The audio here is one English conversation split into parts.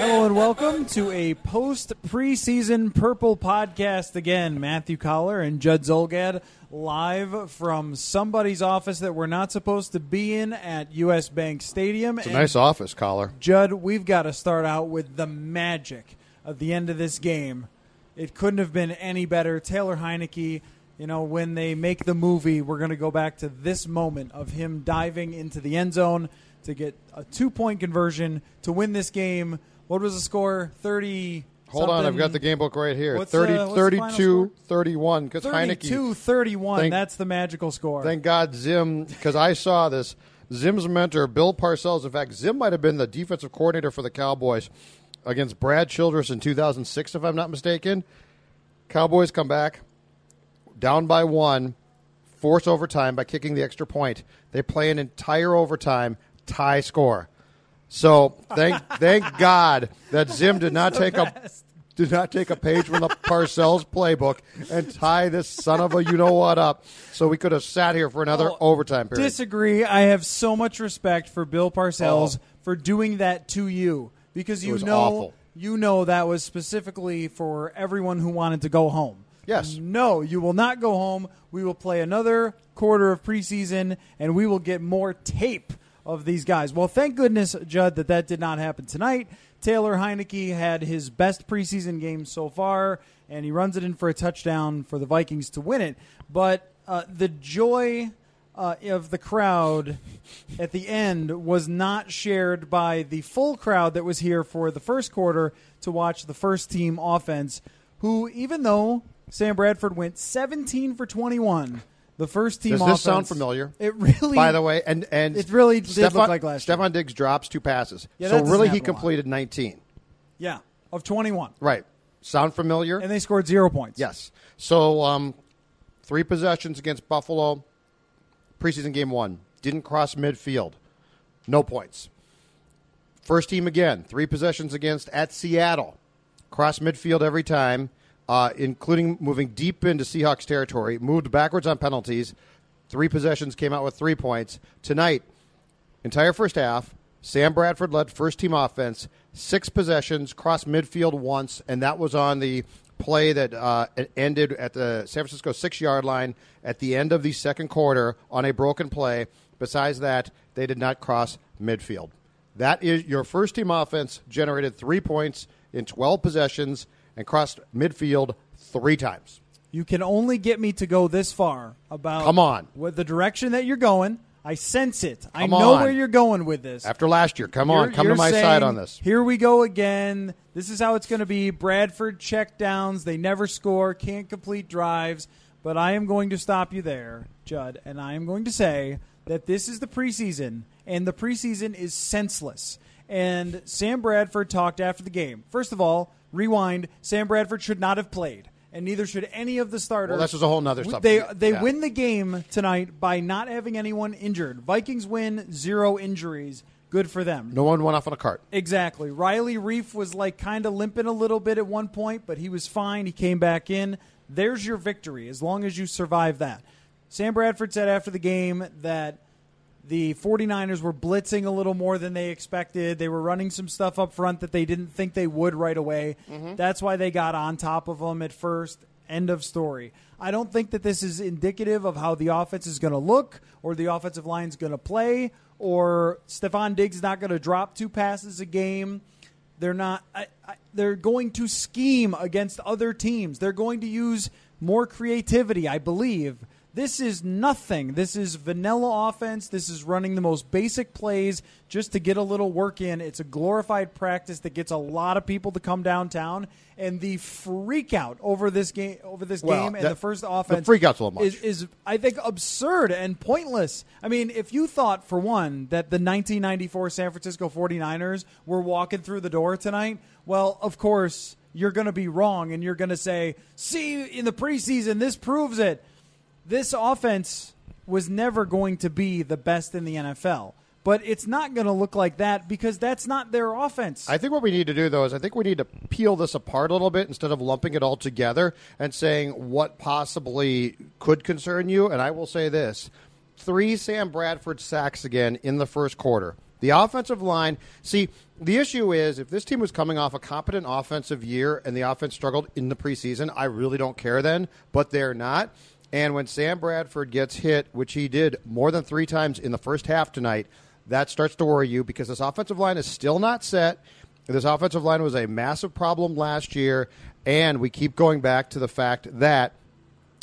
Hello and welcome to a post preseason Purple podcast again. Matthew Coller and Judd Zulgad live from somebody's office that we're not supposed to be in at US Bank Stadium. It's a nice office, Coller. Judd, we've got to start out with the magic at the end of this game. It couldn't have been any better. Taylor Heinicke, you know, when they make the movie, we're going to go back to this moment of him diving into the end zone to get a two point conversion to win this game. What was the score? 30. Hold on, I've got the game book right here. What's, 30, uh, what's 32 31. Because 32 Heinicke, 31. Thank- That's the magical score. thank God Zim, because I saw this. Zim's mentor, Bill Parcells. In fact, Zim might have been the defensive coordinator for the Cowboys against Brad Childress in 2006, if I'm not mistaken. Cowboys come back down by one, force overtime by kicking the extra point. They play an entire overtime tie score. So thank thank God that Zim did not take a did not take a page from the Parcells playbook and tie this son of a you know what up. So we could have sat here for another Oh, overtime period. Disagree. I have so much respect for Bill Parcells Oh. for doing that to you because you know awful. you know that was specifically for everyone who wanted to go home. Yes. No, you will not go home. We will play another quarter of preseason and we will get more tape of these guys. Well, thank goodness, Judd, that that did not happen tonight. Taylor Heinicke had his best preseason game so far, and he runs it in for a touchdown for the Vikings to win it. But uh, the joy uh, of the crowd at the end was not shared by the full crowd that was here for the first quarter to watch the first team offense, who, even though Sam Bradford went 17 for 21, the first team Does offense. this sound familiar? It really. By the way, and and It really did Stefon, look like last year. Stefon Diggs drops two passes. Yeah, so really he happen a lot. completed 19. Yeah, of 21. Right. Sound familiar? And they scored zero points. Yes. So um, three possessions against Buffalo, preseason game one. Didn't cross midfield. No points. First team again. Three possessions against at Seattle. Cross midfield every time, uh, including moving deep into Seahawks territory. Moved backwards on penalties. Three possessions came out with three points. Tonight, entire first half, Sam Bradford led first team offense, six possessions, crossed midfield once, and that was on the play that uh, ended at the San Francisco six yard line at the end of the second quarter on a broken play. Besides that, they did not cross midfield. That is your first team offense generated three points in 12 possessions and crossed midfield three times. You can only get me to go this far about Come on. with the direction that you're going. I sense it. I Come know on. where you're going with this. After last year, come on, You're- come to you're my saying, side on this. Here we go again. This is how it's going to be. Bradford check downs. They never score, can't complete drives. But I am going to stop you there, Judd, and I am going to say that this is the preseason, and the preseason is senseless. And Sam Bradford talked after the game. First of all, rewind. Sam Bradford should not have played, and neither should any of the starters. Well, this is a whole nother They they Yeah. win the game tonight by not having anyone injured. Vikings win zero injuries. Good for them. No one went off on a cart. Exactly. Riley Reiff was like kind of limping a little bit at one point, but he was fine. He came back in. There's your victory as long as you survive that. Sam Bradford said after the game that the 49ers were blitzing a little more than they expected. They were running some stuff up front that they didn't think they would right away. Mm-hmm. That's why they got on top of them at first. End of story. I don't think that this is indicative of how the offense is going to look or the offensive line is going to play or Stefon Diggs is not going to drop two passes a game. They're not. I, I, they're going to scheme against other teams. They're going to use more creativity, I believe. This is nothing. This is vanilla offense. This is running the most basic plays just to get a little work in. It's a glorified practice that gets a lot of people to come downtown. And the freak out over this game, over this Well, game, and that- the first the offense, freak out's a little much. Is, is I think absurd and pointless. I mean, if you thought for one that the 1994 San Francisco 49ers were walking through the door tonight, well, of course you're going to be wrong and you're going to say, "See, in the preseason this proves it." This offense was never going to be the best in the NFL. But it's not going to look like that because that's not their offense. I think what we need to do, though, is I think we need to peel this apart a little bit instead of lumping it all together and saying what possibly could concern you. And I will say this three Sam Bradford sacks again in the first quarter. The offensive line, see, the issue is if this team was coming off a competent offensive year and the offense struggled in the preseason, I really don't care then, but they're not. And when Sam Bradford gets hit, which he did more than three times in the first half tonight, that starts to worry you because this offensive line is still not set. This offensive line was a massive problem last year, and we keep going back to the fact that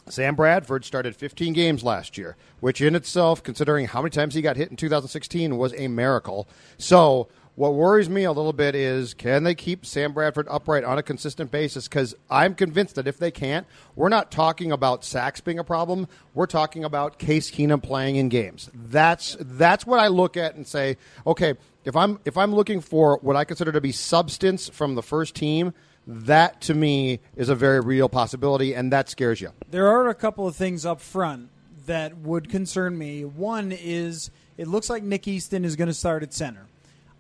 Sam Bradford started 15 games last year, which in itself, considering how many times he got hit in 2016, was a miracle. So, what worries me a little bit is can they keep Sam Bradford upright on a consistent basis? Because I'm convinced that if they can't, we're not talking about sacks being a problem. We're talking about Case Keenum playing in games. That's that's what I look at and say, okay, if I'm if I'm looking for what I consider to be substance from the first team, that to me is a very real possibility, and that scares you. There are a couple of things up front that would concern me. One is it looks like Nick Easton is going to start at center.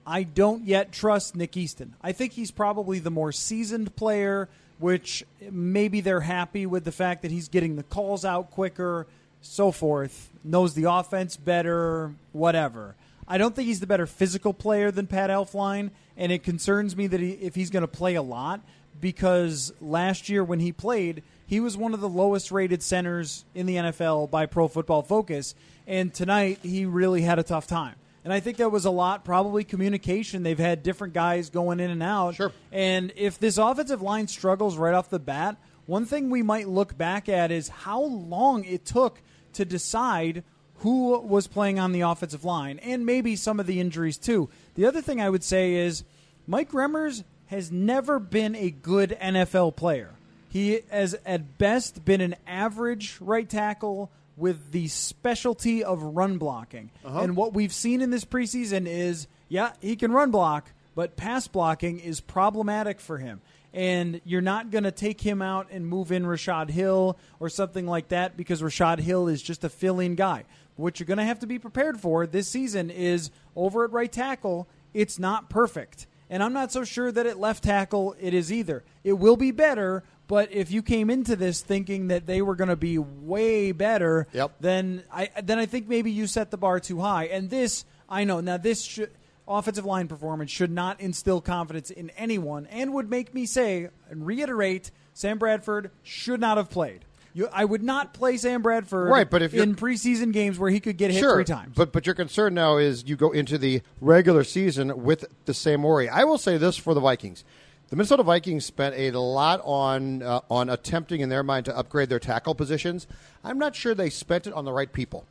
I don't yet trust Nick Easton. I think he's probably the more seasoned player, which maybe they're happy with the fact that he's getting the calls out quicker, so forth, knows the offense better, whatever. I don't think he's the better physical player than Pat Elflein, and it concerns me that he, if he's going to play a lot, because last year when he played, he was one of the lowest rated centers in the NFL by Pro Football Focus, and tonight he really had a tough time. And I think that was a lot, probably communication. They've had different guys going in and out. Sure. And if this offensive line struggles right off the bat, one thing we might look back at is how long it took to decide who was playing on the offensive line and maybe some of the injuries too. The other thing I would say is Mike Remmers has never been a good NFL player. He has at best been an average right tackle with the specialty of run blocking. Uh-huh. And what we've seen in this preseason is, yeah, he can run block, but pass blocking is problematic for him. And you're not going to take him out and move in Rashod Hill or something like that because Rashod Hill is just a fill in guy. What you're going to have to be prepared for this season is over at right tackle, it's not perfect. And I'm not so sure that at left tackle it is either. It will be better, but if you came into this thinking that they were going to be way better, Yep. then I then I think maybe you set the bar too high. And this, I know now this should, offensive line performance should not instill confidence in anyone, and would make me say and reiterate: Sam Bradford should not have played. You, I would not play Sam Bradford Right, but if in preseason games where he could get hit sure, three times. But but your concern now is you go into the regular season with the same worry. I will say this for the Vikings. The Minnesota Vikings spent a lot on uh, on attempting in their mind to upgrade their tackle positions. I'm not sure they spent it on the right people,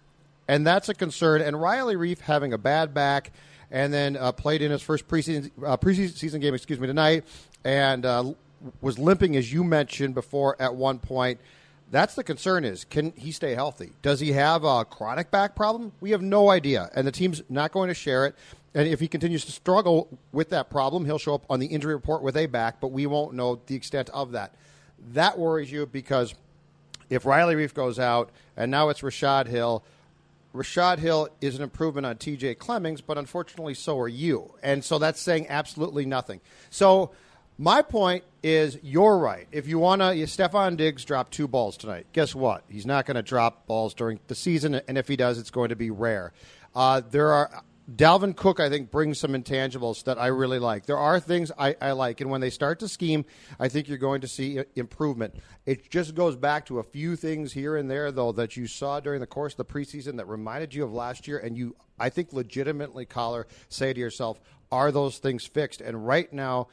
and that's a concern. And Riley Reiff having a bad back, and then uh, played in his first preseason uh, preseason game, excuse me, tonight, and uh, was limping as you mentioned before at one point. That's the concern is can he stay healthy? Does he have a chronic back problem? We have no idea, and the team's not going to share it. And if he continues to struggle with that problem, he'll show up on the injury report with a back, but we won't know the extent of that. That worries you because if Riley Reiff goes out and now it's Rashod Hill, Rashod Hill is an improvement on TJ Clemmings, but unfortunately, so are you. And so that's saying absolutely nothing. So My point is, you're right. If you want to, Stefon Diggs dropped two balls tonight. Guess what? He's not going to drop balls during the season, and if he does, it's going to be rare. Uh, there are Dalvin Cook, I think, brings some intangibles that I really like. There are things I, I, like, and when they start to scheme, I think you're going to see improvement. It just goes back to a few things here and there, though, that you saw during the course of the preseason that reminded you of last year, and you, I think, legitimately, Coller, say to yourself, are those things fixed? And right now,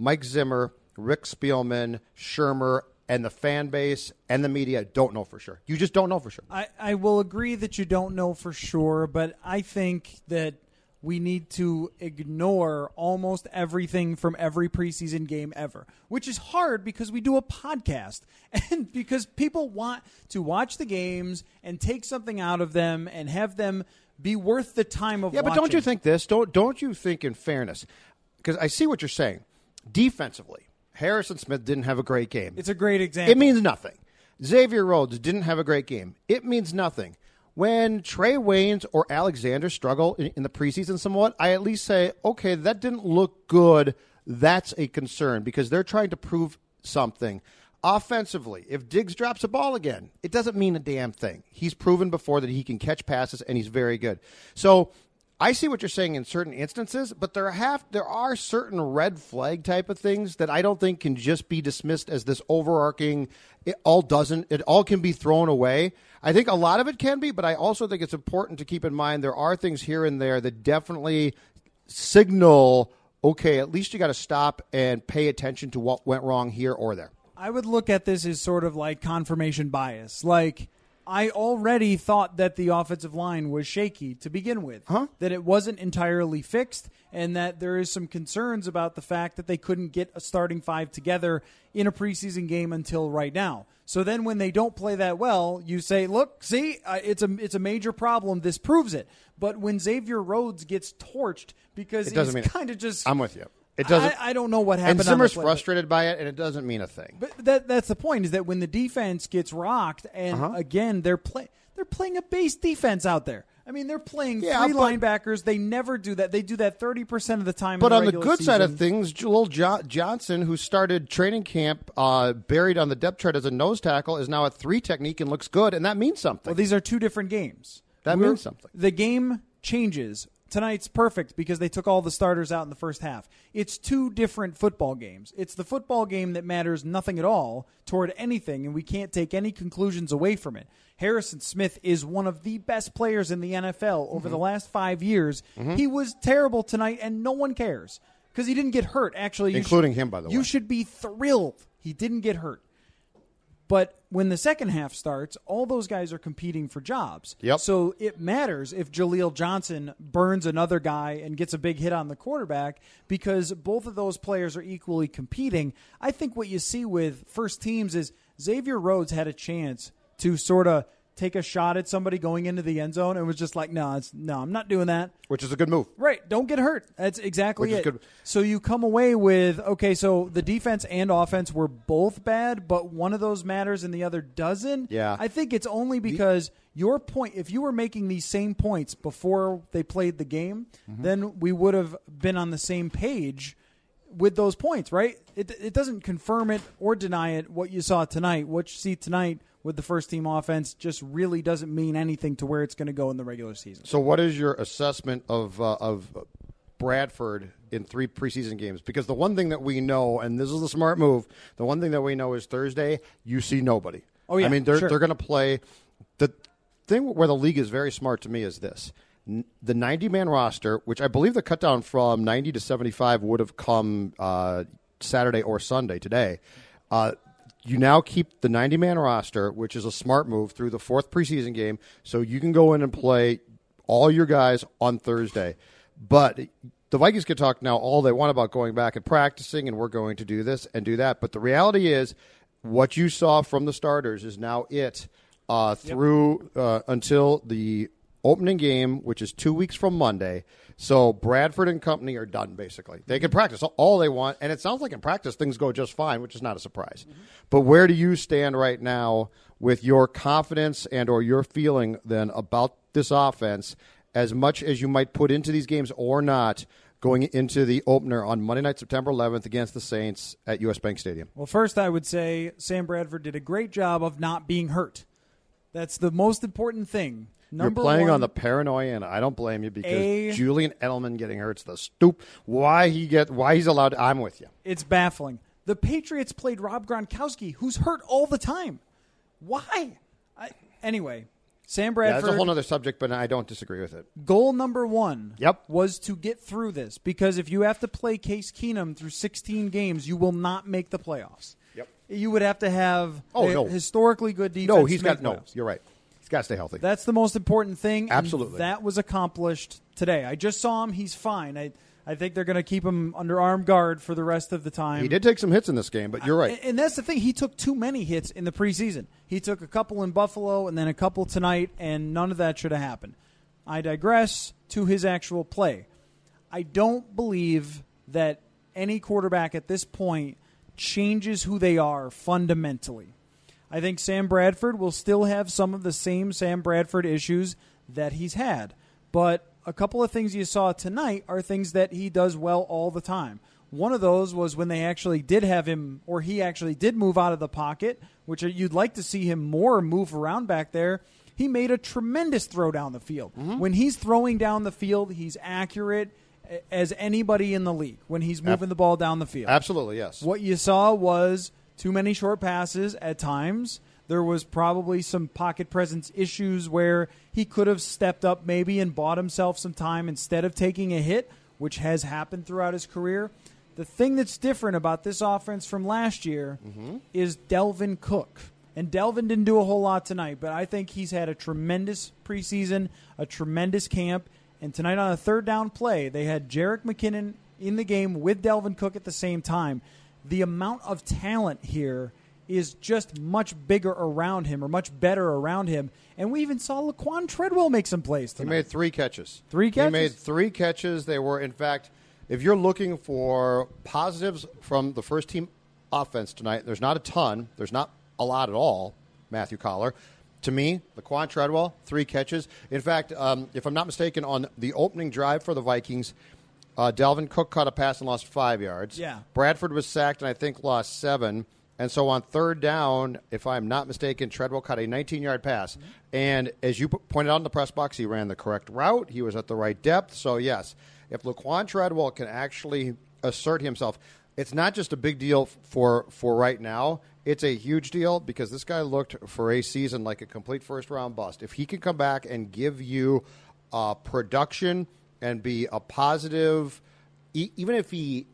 Mike Zimmer, Rick Spielman, Shurmur, and the fan base and the media don't know for sure. You just don't know for sure. I, I will agree that you don't know for sure, but I think that we need to ignore almost everything from every preseason game ever, which is hard because we do a podcast and because people want to watch the games and take something out of them and have them be worth the time of watching. yeah. Watching. But don't you think this? Don't don't you think in fairness? Because I see what you're saying. Defensively, Harrison Smith didn't have a great game. It's a great example. It means nothing. Xavier Rhodes didn't have a great game. It means nothing. When Trae Waynes or Alexander struggle in, in, the preseason somewhat, I at least say, okay, that didn't look good. That's a concern because they're trying to prove something. Offensively, if Diggs drops a ball again, it doesn't mean a damn thing. He's proven before that he can catch passes and he's very good. So I see what you're saying in certain instances, but there have there are certain red flag type of things that I don't think can just be dismissed as this overarching. It all doesn't. It all can be thrown away. I think a lot of it can be, but I also think it's important to keep in mind there are things here and there that definitely signal. Okay, at least you got to stop and pay attention to what went wrong here or there. I would look at this as sort of like confirmation bias, like I already thought that the offensive line was shaky to begin with. Huh? That it wasn't entirely fixed, and that there is some concerns about the fact that they couldn't get a starting five together in a preseason game until right now. So then, when they don't play that well, you say, "Look, see, uh, it's a it's a major problem. This proves it." But when Xavier Rhodes gets torched because it doesn't he's kind of just, I'm with you. It doesn't. I, I, don't know what happened. And Zimmer's frustrated by it, and it doesn't mean a thing. But that that's the point is that when the defense gets rocked, and Uh-huh. again they're play they're playing a base defense out there. I mean, they're playing Yeah, three but- linebackers. They never do that. They do that thirty percent of the time. in But on the good side of things, Joel jo- Johnson, who started training camp uh, buried on the depth chart as a nose tackle, is now a three technique and looks good, and that means something. well, these are two different games. That We're- means something. The game changes. Tonight's perfect because they took all the starters out in the first half. It's two different football games. It's the football game that matters nothing at all toward anything, and we can't take any conclusions away from it. Harrison Smith is one of the best players in the NFL over Mm-hmm. the last five years. He was terrible tonight, and no one cares because he didn't get hurt. Actually, Including should- him, by the way, You should be thrilled he didn't get hurt. But when the second half starts, all those guys are competing for jobs. Yep. So it matters if Jaleel Johnson burns another guy and gets a big hit on the quarterback because both of those players are equally competing. I think what you see with first teams is Xavier Rhodes had a chance to sort of take a shot at somebody going into the end zone and was just like, no, it's, no, I'm not doing that. which is a good move. Right. Don't get hurt. That's exactly Which is it. good. So you come away with okay. So the defense and offense were both bad, but one of those matters and the other doesn't. Yeah. I think it's only because your point. If you were making these same points before they played the game, Mm-hmm. then we would have been on the same page with those points, right? It it doesn't confirm it or deny it. What you saw tonight, what you see tonight with the first team offense, just really doesn't mean anything to where it's going to go in the regular season. So, what is your assessment of uh, of Bradford in three preseason games? Because the one thing that we know, and this is the smart move, the one thing that we know is Thursday you see nobody. Oh, yeah, I mean they're sure. they're going to play. The thing where the league is very smart to me is this: N- the ninety man roster, which I believe the cut down from ninety to seventy five would have come uh, Saturday or Sunday today. Uh, you now keep the 90 man roster, which is a smart move through the fourth preseason game, so you can go in and play all your guys on Thursday. But the Vikings can talk now all they want about going back and practicing, and we're going to do this and do that. But the reality is, what you saw from the starters is now it uh, through uh, until the opening game, which is two weeks from Monday. So Bradford and company are done basically. They can practice all they want, and it sounds like in practice things go just fine, which is not a surprise. Mm-hmm. But where do you stand right now with your confidence and or your feeling then about this offense, as much as you might put into these games or not, going into the opener on Monday night, September 11th against the Saints at US Bank Stadium? Well, first, I would say Sam Bradford did a great job of not being hurt. That's the most important thing. You're playing one, on the paranoia, and I don't blame you because A- Julian Edelman getting hurt's the stoop. Why he get? Why he's allowed? I'm with you. It's baffling. The Patriots played Rob Gronkowski, who's hurt all the time. Why? I, anyway, Sam Yeah, Bradford. that's a whole other subject, but I don't disagree with it. goal number one Yep. was to get through this because if you have to play Case Keenum through 16 games, you will not make the playoffs. Yep. You would have to have Oh, no. historically good defense. No, he's got no. You're right. Got to stay healthy. That's the most important thing. and Absolutely. that was accomplished today. I just saw him. He's fine. I, I think they're going to keep him under arm guard for the rest of the time. he did take some hits in this game, but you're right. And, and that's the thing. He took too many hits in the preseason. He took a couple in Buffalo and then a couple tonight, and none of that should have happened. I digress to his actual play. I don't believe that any quarterback at this point changes who they are fundamentally. I think Sam Bradford will still have some of the same Sam Bradford issues that he's had. But a couple of things you saw tonight are things that he does well all the time. One of those was when they actually did have him, or he actually did move out of the pocket, which you'd like to see him more move around back there. He made a tremendous throw down the field. Mm-hmm. When he's throwing down the field, he's accurate as anybody in the league when he's moving the ball down the field. Absolutely, yes. What you saw was too many short passes at times. There was probably some pocket presence issues where he could have stepped up maybe and bought himself some time instead of taking a hit, which has happened throughout his career. The thing that's different about this offense from last year mm-hmm. is Dalvin Cook. And Dalvin didn't do a whole lot tonight, but I think he's had a tremendous preseason, a tremendous camp. And tonight on a third down play, they had Jerick McKinnon in the game with Dalvin Cook at the same time. The amount of talent here is just much bigger around him or much better around him. And we even saw Laquan Treadwell make some plays He made three catches. Three catches? He made three catches. They were, in fact, if you're looking for positives from the first team offense tonight, there's not a ton. There's not a lot at all, Matthew Coller. To me, Laquan Treadwell, three catches. In fact, um, if I'm not mistaken, on the opening drive for the Vikings, uh, Dalvin Cook caught a pass and lost five yards. Yeah. Bradford was sacked and I think lost seven. And so on third down, if I'm not mistaken, Treadwell caught a 19 yard pass. And as you p- pointed out in the press box, he ran the correct route. He was at the right depth. So, yes, if Laquan Treadwell can actually assert himself, it's not just a big deal for, for right now. It's a huge deal because this guy looked for a season like a complete first round bust. If he can come back and give you uh, production and be a positive, e- even if he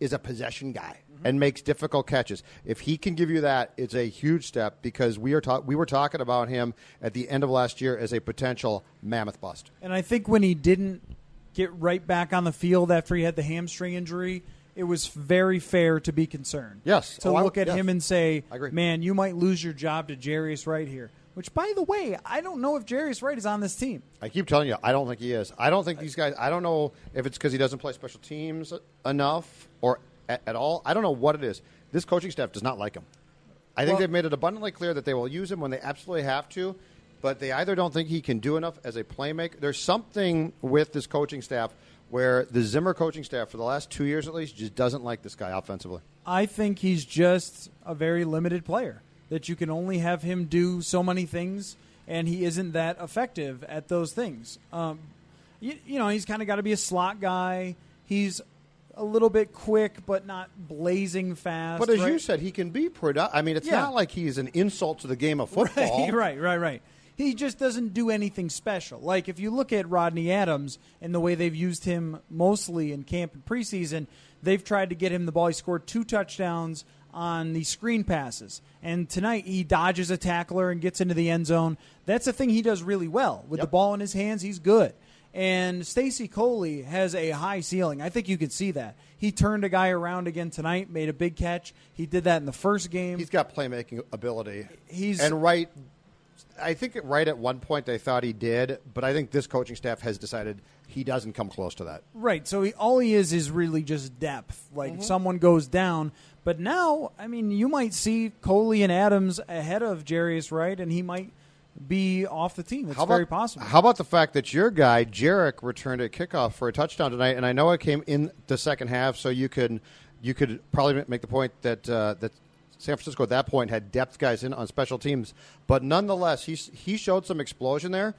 is a possession guy mm-hmm. and makes difficult catches. If he can give you that, it's a huge step because we are ta- we were talking about him at the end of last year as a potential mammoth bust. And I think when he didn't get right back on the field after he had the hamstring injury, it was very fair to be concerned. Yes. To Oh, I- look at yes. him and say, I man, you might lose your job to Jarius right here. Which, by the way, I don't know if Jarius Wright is on this team. I keep telling you, I don't think he is. I don't think these guys. I don't know if it's because he doesn't play special teams enough or at, at all. I don't know what it is. This coaching staff does not like him. I think Well- they've made it abundantly clear that they will use him when they absolutely have to, but they either don't think he can do enough as a playmaker. There's something with this coaching staff where the Zimmer coaching staff, for the last two years at least, just doesn't like this guy offensively. I think he's just a very limited player. That you can only have him do so many things, and he isn't that effective at those things. Um, you, you know, he's kind of got to be a slot guy. He's a little bit quick, but not blazing fast. But as right? you said, he can be productive. I mean, it's Yeah. not like he's an insult to the game of football. Right, right, right, right. He just doesn't do anything special. Like if you look at Rodney Adams and the way they've used him mostly in camp and preseason, they've tried to get him the ball. He scored two touchdowns on the screen passes. And tonight he dodges a tackler and gets into the end zone. That's a thing he does really well. With the ball in his hands, he's good. And Stacy Coley has a high ceiling. I think you can see that. He turned a guy around again tonight, made a big catch. He did that in the first game. He's got playmaking ability. He's- and right. I think right at one point they thought he did, but I think this coaching staff has decided he doesn't come close to that. Right. So he, all he is is really just depth. Like if someone goes down. But now, I mean, you might see Coley and Adams ahead of Jarius Wright, and he might be off the team. It's How very about, possible. How about the fact that your guy Jerick returned a kickoff for a touchdown tonight, and I know it came in the second half, so you could you could probably make the point that uh, that San Francisco at that point had depth guys in on special teams, but nonetheless, he he showed some explosion there.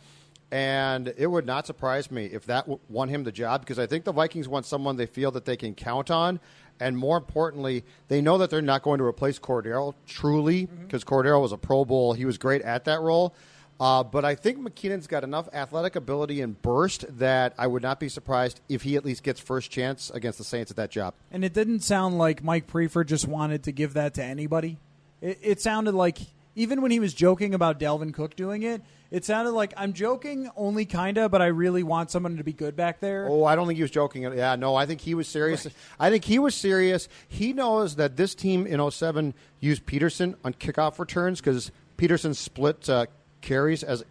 And it would not surprise me if that won him the job because I think the Vikings want someone they feel that they can count on. And more importantly, they know that they're not going to replace Cordarrelle truly because Cordarrelle was a Pro Bowl. He was great at that role. Uh, but I think McKinnon's got enough athletic ability and burst that I would not be surprised if he at least gets first chance against the Saints at that job. And it didn't sound like Mike Priefer just wanted to give that to anybody. It, it sounded like even when he was joking about Dalvin Cook doing it, it sounded like I'm joking only kinda, but I really want someone to be good back there. Oh, I don't think he was joking. Yeah, no, I think he was serious. I think he was serious. He knows that this team in 07 used Peterson on kickoff returns because Peterson split uh, carries as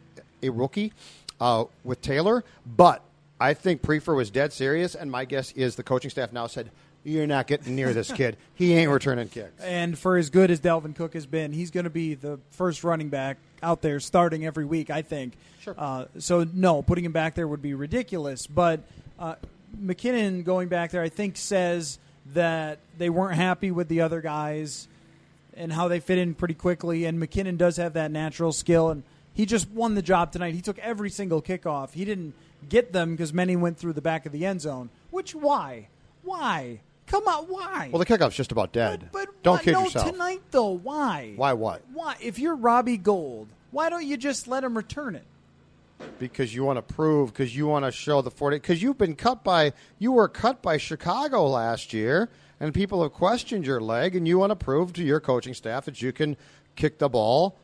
a rookie uh, with Taylor. But I think Priefer was dead serious, and my guess is the coaching staff now said, "You're not getting near this kid. He ain't returning kicks." And for as good as Dalvin Cook has been, he's going to be the first running back out there starting every week, I think. Sure. Uh, so, no, putting him back there would be ridiculous. But uh, McKinnon going back there, I think, says that they weren't happy with the other guys and how they fit in pretty quickly. And McKinnon does have that natural skill, and he just won the job tonight. He took every single kickoff. He didn't get them because many went through the back of the end zone. Which, why? Why? Come on, why? Well, the kickoff's just about dead. But, but don't why- kid no, yourself. tonight though. Why? Why what? Why? If you're Robbie Gould, why don't you just let him return it? because you want to prove because you want to show the 40 because you've been cut by you were cut by chicago last year and people have questioned your leg and you want to prove to your coaching staff that you can kick the ball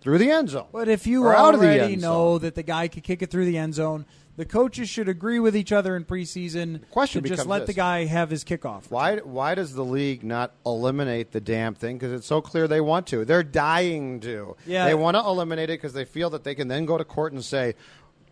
through the end zone But if you Or out of the already know that the guy could kick it through the end zone, the coaches should agree with each other in preseason. question to just let this. the guy have his kickoff. why why does the league not eliminate the damn thing because it's so clear they want to they're dying to Yeah. they want to eliminate it because they feel that they can then go to court and say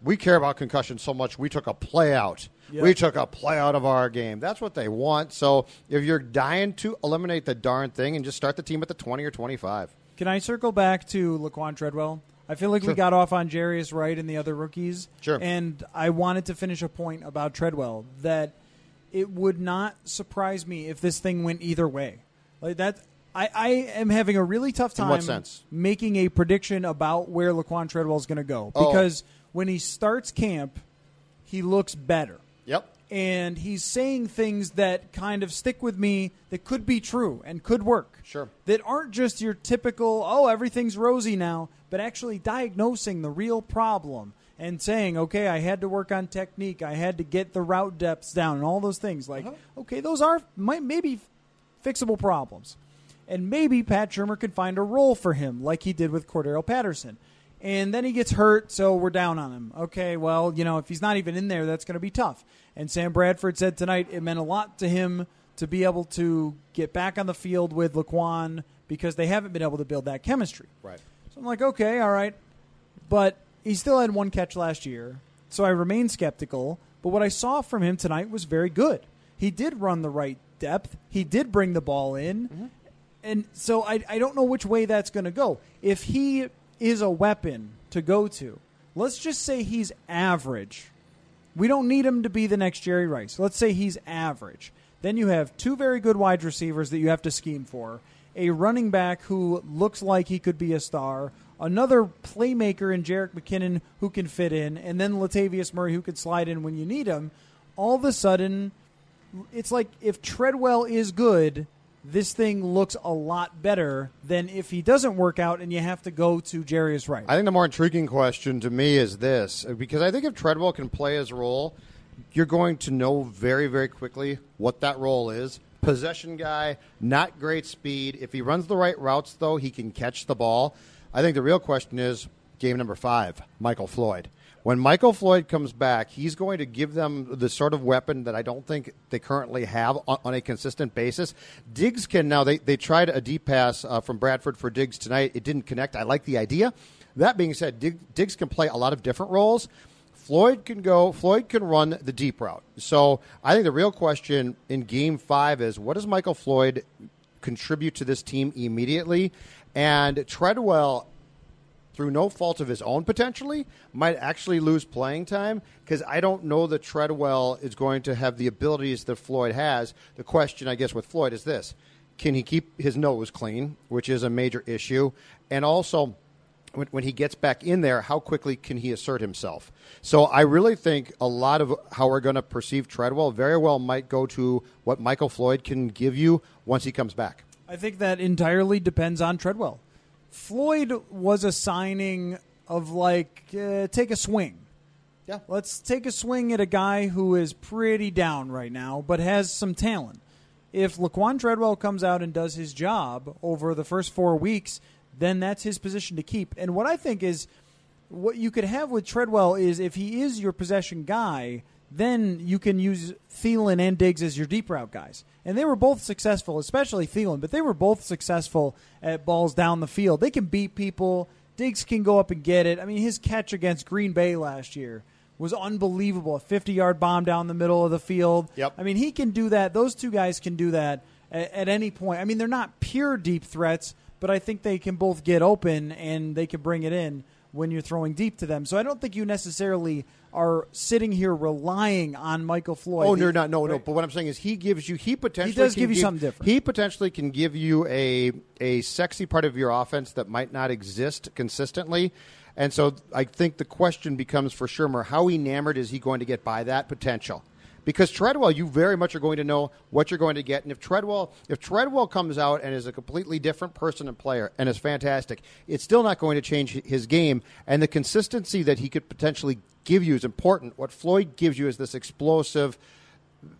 we care about concussion so much we took a play out Yeah. we took a play out of our game that's what they want so if you're dying to eliminate the darn thing and just start the team at the 20 or 25 Can I circle back to Laquan Treadwell? I feel like we got off on Jarius Wright and the other rookies. Sure. And I wanted to finish a point about Treadwell that it would not surprise me if this thing went either way. Like that I, I am having a really tough time making a prediction about where Laquan Treadwell is going to go Oh. because when he starts camp, he looks better yep and he's saying things that kind of stick with me that could be true and could work. Sure. That aren't just your typical, oh, everything's rosy now, but actually diagnosing the real problem and saying, okay, I had to work on technique, I had to get the route depths down, and all those things. Like, uh-huh. okay, those are might maybe fixable problems. And maybe Pat Shurmur could find a role for him, like he did with Cordarrelle Patterson. And then he gets hurt, so we're down on him. Okay, well, you know, if he's not even in there, that's going to be tough. And Sam Bradford said tonight it meant a lot to him to be able to get back on the field with Laquan because they haven't been able to build that chemistry. right So I'm like, okay, all right. But he still had one catch last year, so I remain skeptical. But what I saw from him tonight was very good. He did run the right depth, he did bring the ball in. Mm-hmm. And so I, I don't know which way that's going to go. If he is a weapon to go to, let's just say he's average. We don't need him to be the next Jerry Rice. Let's say he's average. Then you have two very good wide receivers that you have to scheme for, a running back who looks like he could be a star, another playmaker in Jerick McKinnon who can fit in, and then Latavius Murray who can slide in when you need him. All of a sudden, it's like if Treadwell is good, this thing looks a lot better than if he doesn't work out and you have to go to Jarius Wright. I think the more intriguing question to me is this because I think if Treadwell can play his role, you're going to know very, very quickly what that role is. Possession guy, not great speed. If he runs the right routes, though, he can catch the ball. I think the real question is game number five, Michael Floyd. When Michael Floyd comes back, he's going to give them the sort of weapon that I don't think they currently have on, on a consistent basis. Diggs can now, they, they tried a deep pass uh, from Bradford for Diggs tonight. It didn't connect. I like the idea. That being said, Diggs can play a lot of different roles. Floyd can go. Floyd can run the deep route. So I think the real question in Game Five is what does Michael Floyd contribute to this team immediately? And Treadwell, through no fault of his own potentially, might actually lose playing time because I don't know that Treadwell is going to have the abilities that Floyd has. The question, I guess, with Floyd is this can he keep his nose clean, which is a major issue? And also, when, when he gets back in there, how quickly can he assert himself? So I really think a lot of how we're going to perceive Treadwell very well might go to what Michael Floyd can give you once he comes back. I think that entirely depends on Treadwell. Floyd was a signing of like uh, take a swing. Yeah. Let's take a swing at a guy who is pretty down right now, but has some talent. If Laquan Treadwell comes out and does his job over the first four weeks, then that's his position to keep. And what I think is what you could have with Treadwell is if he is your possession guy, then you can use Thielen and Diggs as your deep route guys. And they were both successful, especially Thielen, but they were both successful at balls down the field. They can beat people. Diggs can go up and get it. I mean, his catch against Green Bay last year was unbelievable. A 50 yard bomb down the middle of the field. Yep. I mean, he can do that. Those two guys can do that at, at any point. I mean, they're not pure deep threats, but I think they can both get open and they can bring it in when you're throwing deep to them. So I don't think you necessarily are sitting here relying on Michael Floyd. Oh, no, not no, no. But what I'm saying is, he gives you. He potentially does can give you something different. He potentially can give you a a sexy part of your offense that might not exist consistently. And so I think the question becomes for Shurmur: How enamored is he going to get by that potential? Because Treadwell, you very much are going to know what you're going to get, and if Treadwell, if Treadwell comes out and is a completely different person and player and is fantastic, it's still not going to change his game. And the consistency that he could potentially give you is important. What Floyd gives you is this explosive,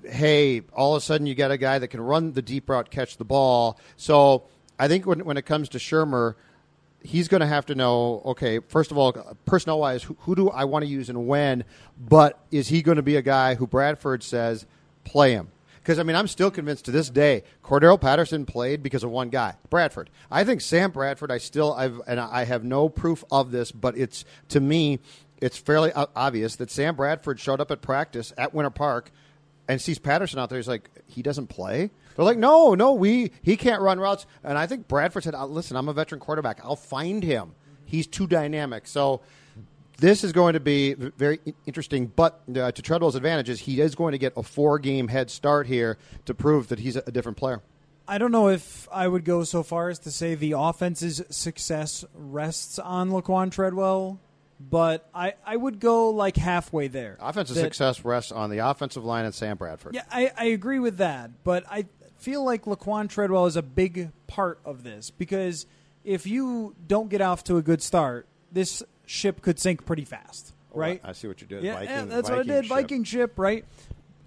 hey, all of a sudden you got a guy that can run the deep route, catch the ball. So I think when, when it comes to Shurmur, he's going to have to know, okay, first of all, personnel wise, who, who do I want to use and when? But is he going to be a guy who Bradford says, play him? Because, I mean, I'm still convinced to this day, Cordarrelle Patterson played because of one guy, Bradford. I think Sam Bradford, I still, I've, and I have no proof of this, but it's, to me, it's fairly obvious that Sam Bradford showed up at practice at Winter Park and sees Patterson out there. He's like, he doesn't play. They're like, no, no, we he can't run routes. And I think Bradford said, "Uh, listen, I'm a veteran quarterback. I'll find him. He's too dynamic. So this is going to be very interesting. But uh, to Treadwell's advantage is he is going to get a four game head start here to prove that he's a, a different player. I don't know if I would go so far as to say the offense's success rests on Laquan Treadwell, but I, I would go like halfway there. Offensive That- success rests on the offensive line and Sam Bradford. Yeah, I, I agree with that, but I feel like Laquan Treadwell is a big part of this because if you don't get off to a good start, this ship could sink pretty fast, right? Oh, I see what you did. Yeah, Viking- yeah, that's what I did. ship. Viking ship, right?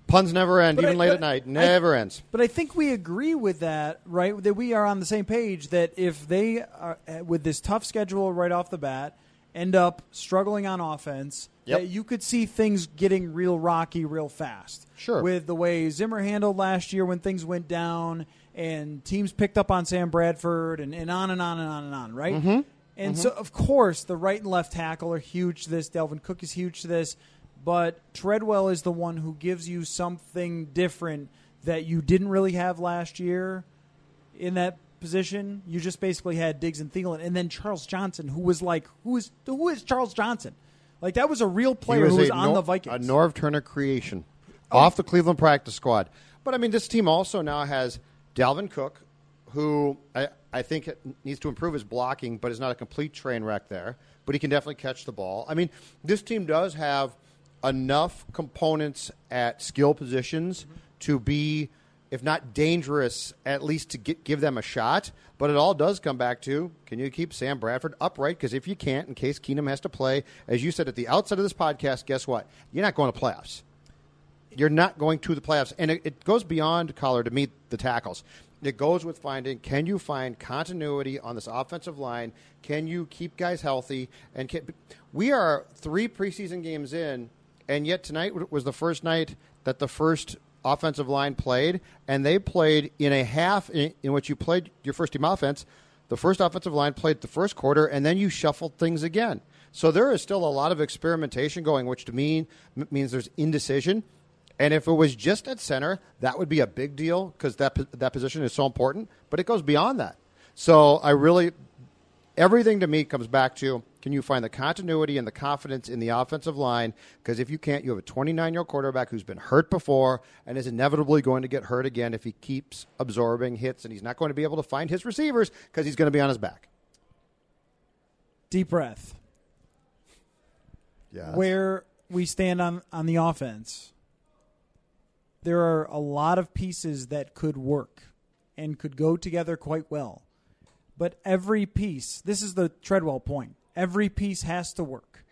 Puns never end, But even I- late at night. I- Never ends. But I think we agree with that, right? That we are on the same page. That if they are uh, with this tough schedule right off the bat, end up struggling on offense, Yep. that you could see things getting real rocky real fast. Sure. With the way Zimmer handled last year when things went down and teams picked up on Sam Bradford and, and on and on and on and on, right? Mm-hmm. And so, of course, the right and left tackle are huge to this. Dalvin Cook is huge to this. But Treadwell is the one who gives you something different that you didn't really have last year in that position. You just basically had Diggs and Thielen, and then Charles Johnson, who was like, who is who is Charles Johnson? Like that was a real player He who was on Nor- the Vikings. A Norv Turner creation Oh. off the Cleveland practice squad. But I mean, this team also now has Dalvin Cook, who I, I think needs to improve his blocking, but is not a complete train wreck there. But he can definitely catch the ball. I mean, this team does have enough components at skill positions to be, if not dangerous, at least to get, give them a shot. But it all does come back to can you keep Sam Bradford upright? Because if you can't, in case Keenum has to play, as you said at the outset of this podcast, guess what? You're not going to playoffs. You're not going to the playoffs. And it, it goes beyond Coller to meet the tackles. It goes with finding can you find continuity on this offensive line? Can you keep guys healthy? And can, we are three preseason games in, and yet tonight was the first night that the first offensive line played, and they played in a half in, in which you played your first team offense. The first offensive line played the first quarter, and then you shuffled things again. So there is still a lot of experimentation going, which to me means there's indecision. And if it was just at center, that would be a big deal because that that position is so important. But it goes beyond that. So I really, everything to me comes back to can you find the continuity and the confidence in the offensive line? Because if you can't, you have a 29 year old quarterback who's been hurt before and is inevitably going to get hurt again if he keeps absorbing hits, and he's not going to be able to find his receivers because he's going to be on his back. Deep breath. Yeah. Where we stand on, on the offense, there are a lot of pieces that could work and could go together quite well. But every piece, this is the Treadwell point, every piece has to work.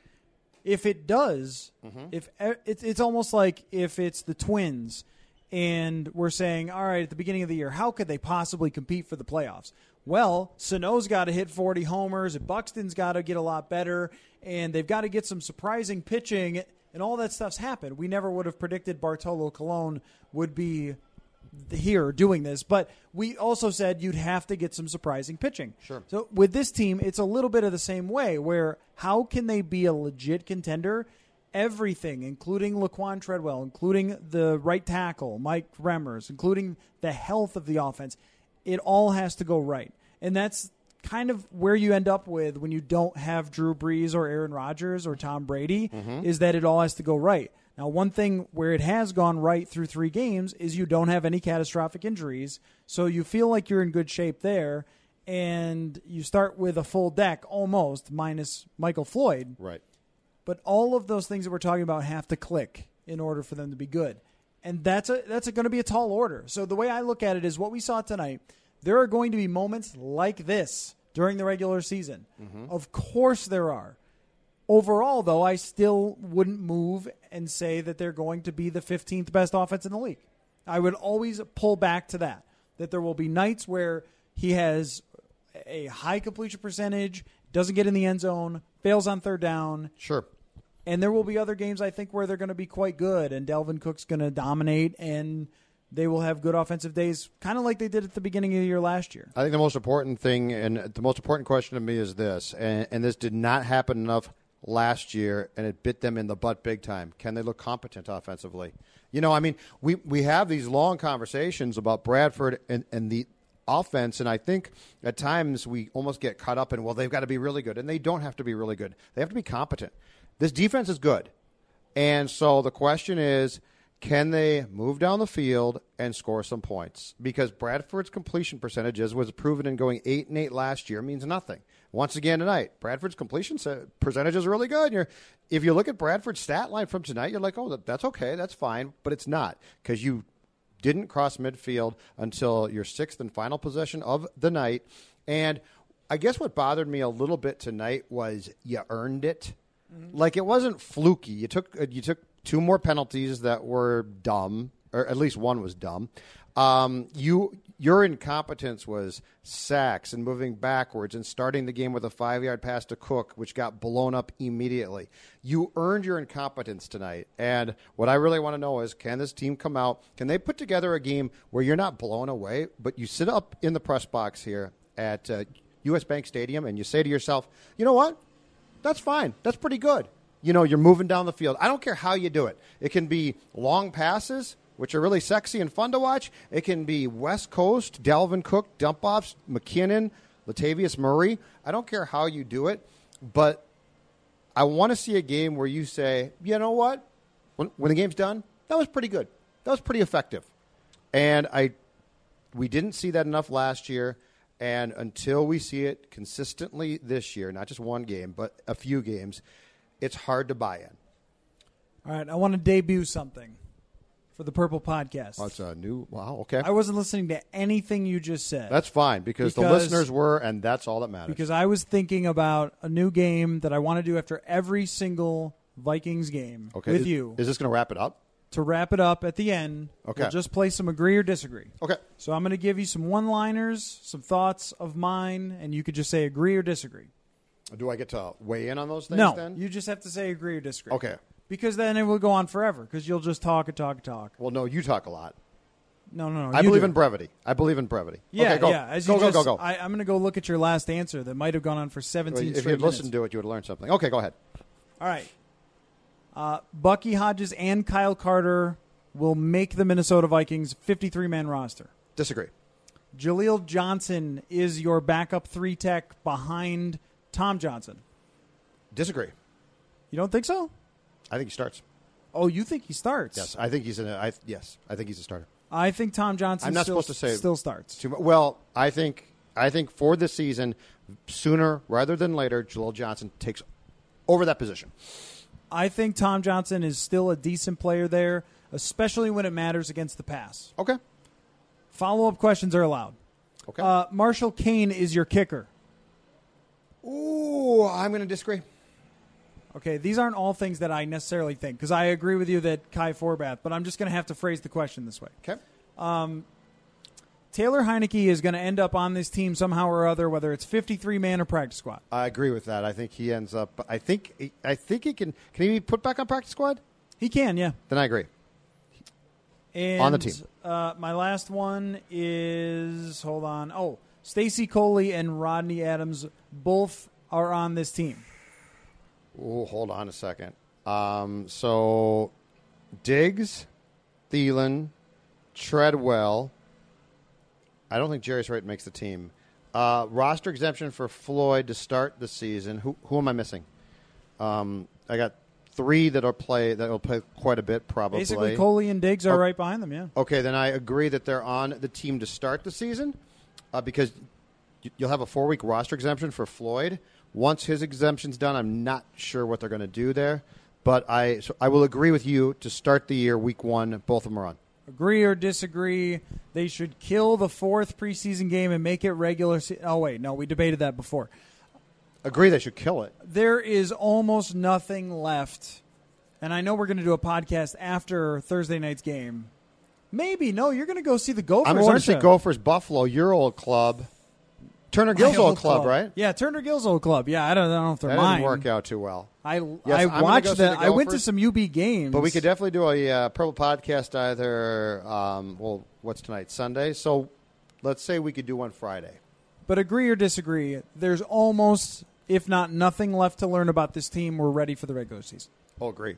If it does, mm-hmm. if e- it's, it's almost like if it's the Twins and we're saying, all right, at the beginning of the year, how could they possibly compete for the playoffs? Well, Sano's got to hit 40 homers, and Buxton's got to get a lot better, and they've got to get some surprising pitching, and all that stuff's happened. We never would have predicted Bartolo Colon would be here doing this, but we also said you'd have to get some surprising pitching. Sure. So with this team, it's a little bit of the same way where how can they be a legit contender? Everything, including Laquan Treadwell, including the right tackle, Mike Remmers, including the health of the offense, it all has to go right. And that's kind of where you end up with when you don't have Drew Brees or Aaron Rodgers or Tom Brady, mm-hmm. is that it all has to go right. Now, one thing where it has gone right through three games is you don't have any catastrophic injuries, so you feel like you're in good shape there, and you start with a full deck almost, minus Michael Floyd. Right. But all of those things that we're talking about have to click in order for them to be good, and that's a that's going to be a tall order. So the way I look at it is what we saw tonight. There are going to be moments like this during the regular season. Mm-hmm. Of course, there are. Overall, though, I still wouldn't move and say that they're going to be the 15th best offense in the league. I would always pull back to that. That there will be nights where he has a high completion percentage, doesn't get in the end zone, fails on third down, Sure. and there will be other games I think where they're going to be quite good, and Dalvin Cook's going to dominate, and they will have good offensive days, kind of like they did at the beginning of the year last year. I think the most important thing and the most important question to me is this, and, and this did not happen enough last year, and it bit them in the butt big time. Can they look competent offensively? You know, I mean, we, we have these long conversations about Bradford and, and the offense, and I think at times we almost get caught up in, well, they've got to be really good, and they don't have to be really good. They have to be competent. This defense is good. And so the question is, can they move down the field and score some points? Because Bradford's completion percentages was proven in going eight and eight last year means nothing. Once again tonight, Bradford's completion percentage is really good. You're, if you look at Bradford's stat line from tonight, you're like, oh, that's okay, that's fine, but it's not because you didn't cross midfield until your sixth and final possession of the night. And I guess what bothered me a little bit tonight was you earned it. Like it wasn't fluky. You took uh, you took two more penalties that were dumb, or at least one was dumb. Um, you your incompetence was sacks and moving backwards and starting the game with a five yard pass to Cook, which got blown up immediately. You earned your incompetence tonight. And what I really want to know is can this team come out? Can they put together a game where you're not blown away, but you sit up in the press box here at uh, US Bank Stadium and you say to yourself, you know what? That's fine. That's pretty good. You know, you're moving down the field. I don't care how you do it. It can be long passes, which are really sexy and fun to watch. It can be West Coast, Dalvin Cook, dump offs, McKinnon, Latavius Murray. I don't care how you do it, but I want to see a game where you say, you know what? When, when the game's done, that was pretty good. That was pretty effective. And I we didn't see that enough last year. And until we see it consistently this year, not just one game, but a few games, it's hard to buy in. All right, I want to debut something for the Purple Podcast. It's a new. Wow. Okay. I wasn't listening to anything you just said. That's fine because, the Because- listeners were, and that's all that matters. because I was thinking about a new game that I want to do after every single Vikings game okay. with is, you Is this going to wrap it up? to wrap it up at the end. Okay. We'll just play some agree or disagree. Okay. So I'm going to give you some one-liners, some thoughts of mine, and you could just say agree or disagree. Do I get to weigh in on those things no, then? you just have to say agree or disagree. Okay. Because then it will go on forever. Because you'll just talk and talk and talk. Well, no, you talk a lot. No, no, no. I believe do. in brevity. I believe in brevity. Yeah, okay, go. yeah. As go, you go, just, go, go, I, I'm going to go look at your last answer that might have gone on for 17 If you'd listened to it, you would learn something. Okay, go ahead. All right. Uh, Bucky Hodges and Kyle Carter will make the Minnesota Vikings 53 man roster. Disagree. Jaleel Johnson is your backup three tech behind Tom Johnson. Disagree. You don't think so? I think he starts. Oh, you think he starts? Yes, I think he's in. A, I, yes, I think he's a starter. I think Tom Johnson. I'm not still, supposed to say- still starts. Too mu- Well, I think I think for this season, sooner rather than later, Jaleel Johnson takes over that position. I think Tom Johnson is still a decent player there, especially when it matters against the pass. Okay. Follow up questions are allowed. Okay. Uh, Marshall Koehn is your kicker. Ooh, I'm going to disagree. Okay, these aren't all things that I necessarily think because I agree with you that Kai Forbath, but I'm just going to have to phrase the question this way. Okay. Taylor Heinicke is going to end up on this team somehow or other, whether it's 53 man or practice squad. I agree with that. I think he ends up. I think. I think he can. Can he be put back on practice squad? He can, yeah. Then I agree. And, On the team. Uh, my last one is hold on. Oh, Stacy Coley and Rodney Adams both are on this team. Ooh, hold on a second. Um, so, Diggs, Thielen, Treadwell. I don't think Jarius Wright makes the team. Uh, roster exemption for Floyd to start the season. Who who am I missing? Um, I got three that'll play that'll play quite a bit probably. Basically, Coley and Diggs are Oh. right behind them. Yeah. Okay, then I agree that they're on the team to start the season uh, because you'll have a four week roster exemption for Floyd. Once his exemption's done, I'm not sure what they're going to do there. But I, so I will agree with you to start the year week one. Both of them are on. Agree or disagree? They should kill the fourth preseason game and make it regular. Se- oh wait, no, we debated that before. Agree they should kill it. There is almost nothing left, and I know we're going to do a podcast after Thursday night's game. Maybe no, you're going to go see the Gophers. I'm going to see? Gophers Buffalo, your old club, Turner Gill's old club, right? Yeah, Turner Gill's old club. Yeah, I don't, I don't know if they're That mine. didn't work out too well. I Yes, I watched go that. I went to some UB games, But we could definitely do a uh, purple podcast either. Um, well, what's tonight? Sunday. So let's say we could do one Friday. But agree or disagree, there's almost, if not nothing left to learn about this team. We're ready for the regular season. Oh, agree.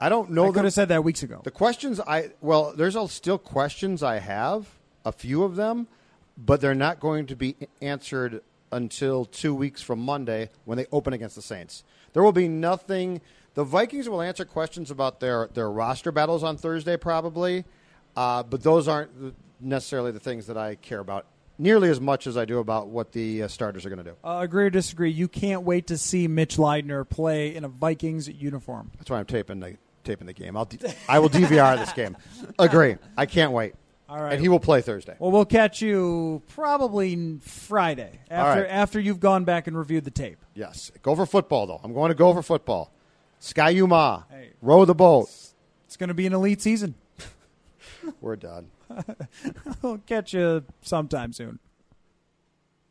I don't know I the, could have said that weeks ago. the questions. I well, there's all still questions I have, a few of them, but they're not going to be answered until two weeks from Monday when they open against the Saints. There will be nothing. The Vikings will answer questions about their their roster battles on Thursday, probably, uh, but those aren't necessarily the things that I care about nearly as much as I do about what the uh, starters are going to do. Uh, agree or disagree? You can't wait to see Mitch Leidner play in a Vikings uniform. That's why I'm taping the taping the game. I'll D- I will DVR this game. Agree. I can't wait. All right. And he will play Thursday. Well, we'll catch you probably Friday after right. after you've gone back and reviewed the tape. Yes. Gopher football though. I'm going to go for football. Ski-U-Mah. Hey. Row the boat. It's going to be an elite season. We're done. We'll catch you sometime soon.